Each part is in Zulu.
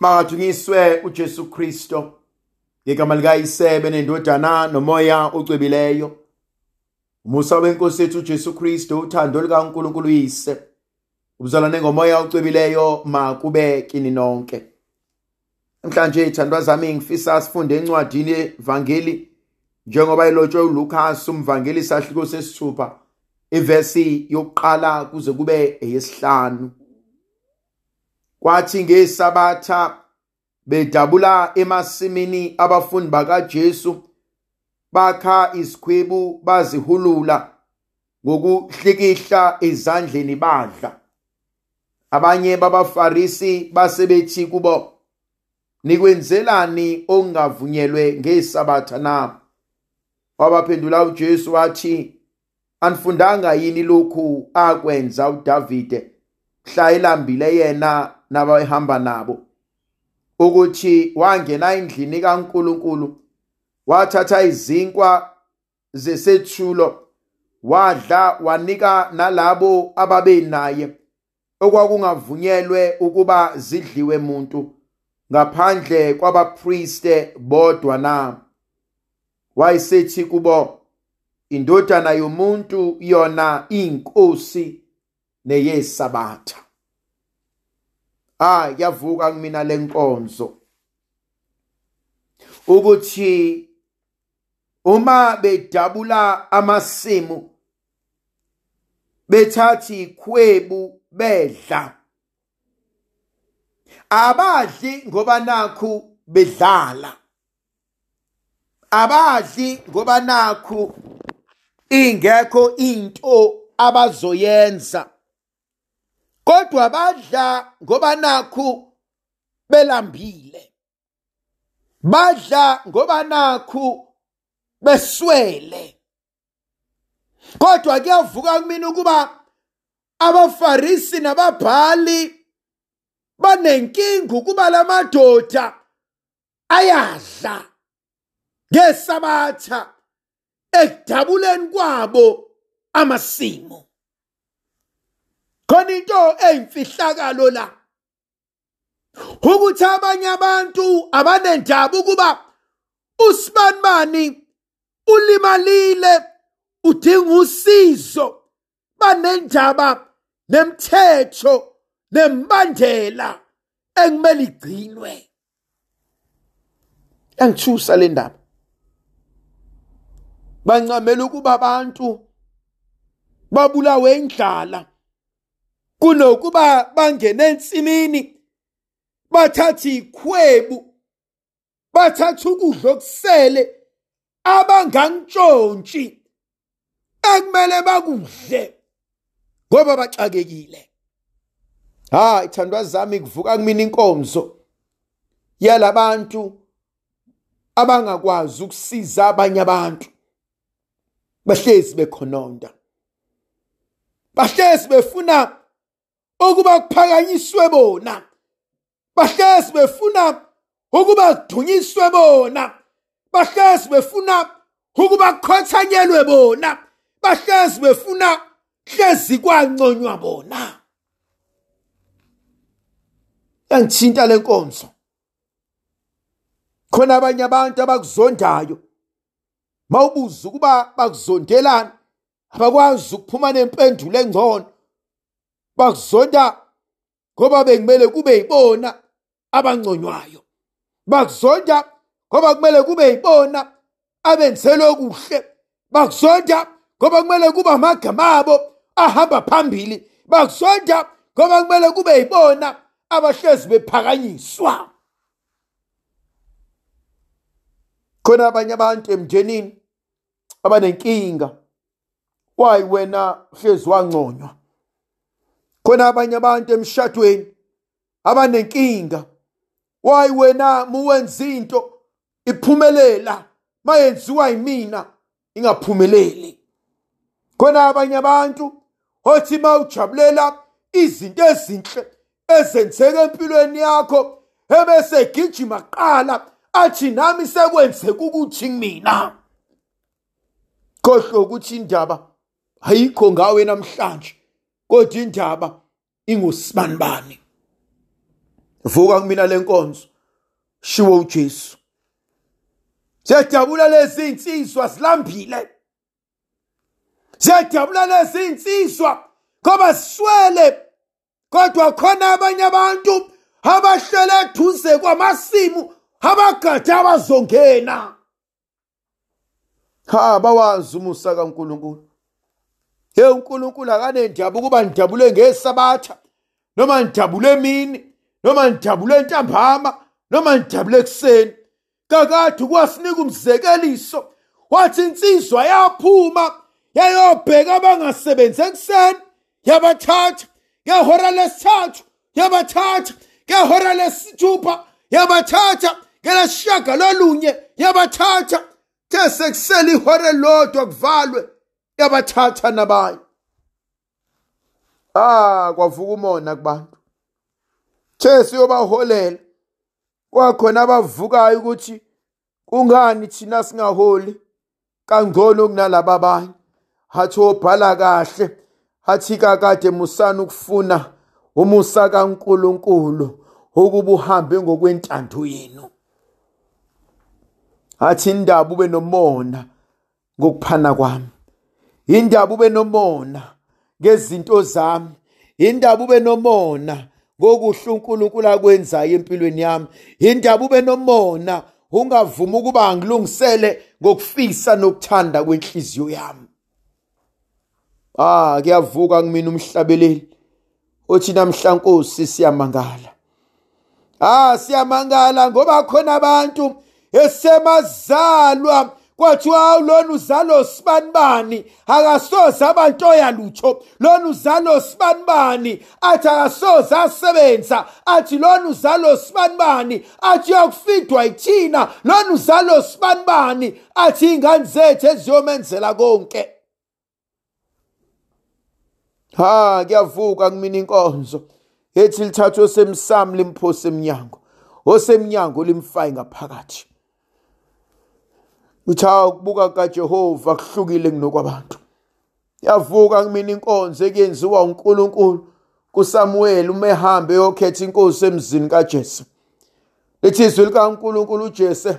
Makadunyiswe uJesu Kristo. Ngegama likayisebe nendodana nomoya ocwebileyo. Umusa wenkosi yethu uJesu Kristo uthando likaNkulunkulu uyise. Ubuzalwane ngomoya ocwebileyo makube kini nonke. Namhlanje ithandwa zami ngifisa sifunde encwadini yevangeli njengoba ilotshwe uLukas umvangeli sahluko sesithupha ivesi yokuqala kuze kube eyesihlanu. Kwathi ngesabatha bedabula emasimini abafundi bakaJesu bakha isikhwebu bazihulula ngokuhlikihla ezandleni badla. Abanye babafarisi basebethi kubo nikwenzelani ongavunyelwe ngesabatha na? Wabaphendula uJesu wathi anifundanga yini lokhu akwenza uDavide? Mhla elambile yena nabahamba nabo ukuthi wangena endlini kaNkuluNkulu wathatha izinkwa zesethulo wadla wanika nalabo ababe naye okwakungavunyelwe ukuba zidliwe umuntu ngaphandle kwabapriste bodwa na. Wayesethi kubo indodana yomuntu yona inkosi neyesabatha. Ah yavuka kumina lenkonzo ukuthi uma bedabula amasimu bethathi ikhwebu bedla. Abadli ngoba nakhu bedlala. Abadli ngoba nakhu ingekho into abazoyenza. Kodwa badla ngoba nakhu belambile. Badla ngoba nakhu beswele. Kodwa kuyavuka kumina ukuba abafarisi nababhali banenkinga ukuba lamadoda ayadla ngesabatha ekudabuleni kwabo amasimo. Khona into eyimfihlakalo la. Ukuthi abanye abantu abanendaba ukuba usibanibani ulimalile udinga usizo banendaba nemthetho nembandela engimele igcinwe. Yangithusa le ndaba. Bancamela ukuba abantu babulawe indlala. Kunokuba bangene ensimini bathatha ikhwebu bathatha ukudla okusele abangangitshontshi ekumele bakudle ngoba baxakekile. Ha ithandwa zami kuvuka kumina inkonzo yalabantu abangakwazi ukusiza abanye abantu. Bahlezi bekhononda bahlezi befuna ukuba kuphakanyiswe bona. Bahlezi befuna ukuba kudunyiswe bona. Bahlezi befuna ukuba kukhothanyelwe bona. Bahlezi befuna hlezi kwanconywa bona. Yangithinta lenkonzo khona abanye abantu abakuzondayo. Mawubuza ukuba bakuzondelana abakwazi ukuphuma nempendulo engcono. Bakuzonda ngoba bekumele kube yibona abangconywayo. Bakuzonda ngoba kumele kube yibona abenzelwe kuhle. Bakuzonda ngoba kumele kube amagama abo ahamba phambili. Bakuzonda ngoba kumele kube yibona abahlezi bephakanyiswa. Khona abanye abantu emndenini abanenkinga wayi wena hlezi wangconywa. Khona abanye abantu emshadweni abanenkinga. Wayi wena muwenza into iphumelela? Mayenziwa yimina ingaphumeleli. Khona abanye abantu othi mawujabulela izinto ezinhle ezenzeka empilweni yakho ebese gijima qala athi nami sekwenzeka ukuthi mina khohlwa ukuthi indaba ayikho ngawe namhlanje kodwa indaba ingusibani bani vuka kumina lenkonzo shiwo uJesu. Siyajabula lezi insizwa silambile siyajabula lezi insizwa ngoba siswele. Kodwa khona abanye abantu abahlele eduze kwamasimu abagade abazongena. Ha bawazi umusa kaNkuluNkulu. Ye uNkulunkulu akanendaba ukuba ndijabule ngesabatha noma ndijabule emini noma ndijabule entambama noma ndijabule ekuseni. Kakade kwasinika umzekeliso wathi insizwa yaphuma yayobheka abangasebenzi ekuseni yabathatha ngehora lesithathu yabathatha ngehora lesithupha yabathatha ngelesishaga lolunye yabathatha. The sekusele ihora lodwa kuvalwe. Yabathatha nabayo ah kwavuka umona kubantu. The siyobaholela kwakhona abavukayo ukuthi kungani thina singaholi? Kangcono kunalaba abanye. Hathi obhala kahle hathi kakade musana ukufuna umusa kaNkuluNkulu ukuba uhambe ngokwentando yenu. Athi indaba ube nomona ngokuphana kwami. Indaba ube nomona ngezinto zami. Indaba ube nomona ngokuhle uNkulunkulu akwenzayo empilweni yami. Indaba ube nomona ungavumi ukuba angilungisele ngokufisa nokuthanda kwenhliziyo yami. Ah kuyavuka kumina umhlabeleli. Othi namhla Nkosi siyamangala. Ah siyamangala ngoba khona abantu esemazalwa kwathiwa lona uzalo sibanibani akasoze abantoya lutho lona uzalo sibanibani athi akasoze asebenza. Athi lona uzalo sibanibani athi uyakufidwa yithina. Lona uzalo sibanibani athi iy'ngane zethu eziyomenzela konke. Ha kuyavuka kumina inkonzo. Ethi lithathwe osemsamo limphose emnyango osemnyango limfaye ngaphakathi. Uthi ukubuka kaJehova kuhlukile kunokwabantu. Yavuka kumina inkonzo ekuyenziwa uNkulunkulu kuSamuel uma ehambe yokhetha inkosi emzini kaJese lithi izwi likaNkulunkulu uJese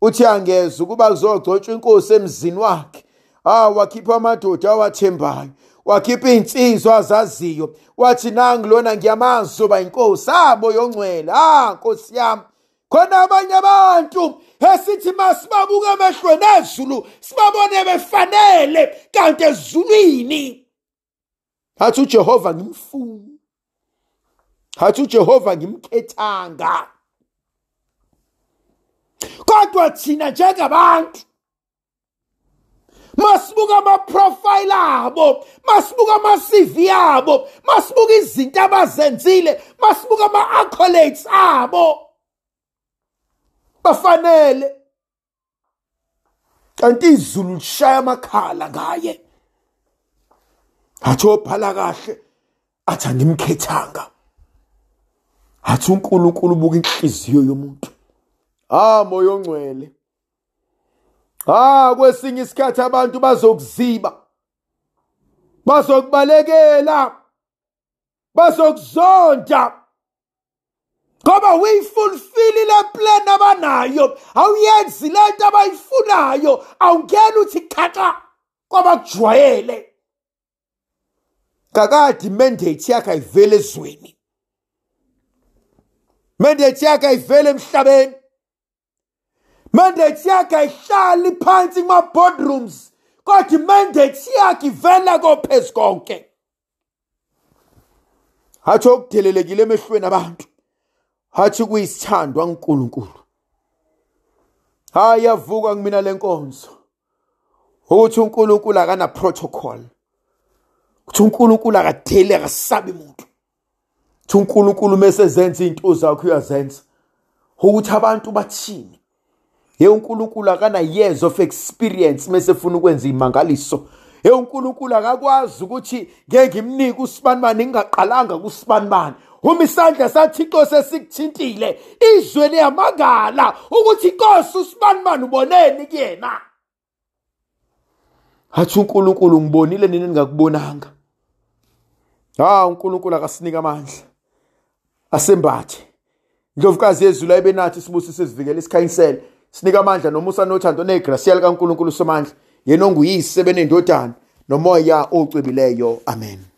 uthi angeza ukuba kuzogcotshwa inkosi emzini wakhe. Ah wakhipha amadoda awathembayo wakhipha iy'nsizwa azaziyo. Wathi nangi lona ngiyamazi zoba inkosi abo yongcwele. Ah nkosi yami khona abanye abantu. Esithi masibabuka emehlweni ezulu sibabone befanele kanti ezulwini. Hathi uJehova ngimfuni. Hathi uJehova ngimkhethanga. Kodwa thina njengabantu masibuka ama-profile abo masibuka ama-cv abo masibuka izinto abazenzile masibuka ama-accolades abo bafanele. Kanti izulu lishaya amakhala ngaye. Athi obhala kahle athi angimkhethanga. Athi uNkulunkulu ubuka inhliziyo yomuntu. Ah moya ongcwele. Ah kwesinye isikhathi abantu bazokuziba. Bazokubalekela. Bazokuzonda. Ngoba uyifulfillile plan abanayo. Awuyenzi lento abayifunayo. Awungena uthi khaxa kwaba kujwayele. Kakade mandate yakhe ayivele ezweni. Mandate yakhe ayivele emhlabeni. Mandate yakhe ayihlali phansi kuma-boardrooms kodwa imandate yakhe ivela kophezu konke hathi okudelelekile emehlweni abantu. Hathi kuyisithandwa uNkulunkulu hayi yavuka kumina lenkonzo ukuthi uNkulunkulu akana protocol ukuthi uNkulunkulu akadeli akasabi umuntu ukuthi uNkulunkulu mesezenza izinto zakhe uyazenza. Ukuthi abantu bathini. Ye uNkulunkulu akana years of experience mesefuna ukwenza imangaliso ye uNkulunkulu akakwazi ukuthi ngeke ngimnike usibanibani ngingaqalanga kusibanibani uma isandla sathixo sesikuthintile. Izwe liyamangala ukuthi inkosi usibanibani uboneni kuyena. Hathi uNkulunkulu ngibonile nini ningakubonanga ha uNkulunkulu akasinika amandla. Asembathe. Indlovukazi yezulu ayibe nathi sibusise sivikele isikhanyisele sinika amandla nomusa nothando negrasiya likankulunkulu somandla yena onguyise benendodana nomoya ocwebileyo amen.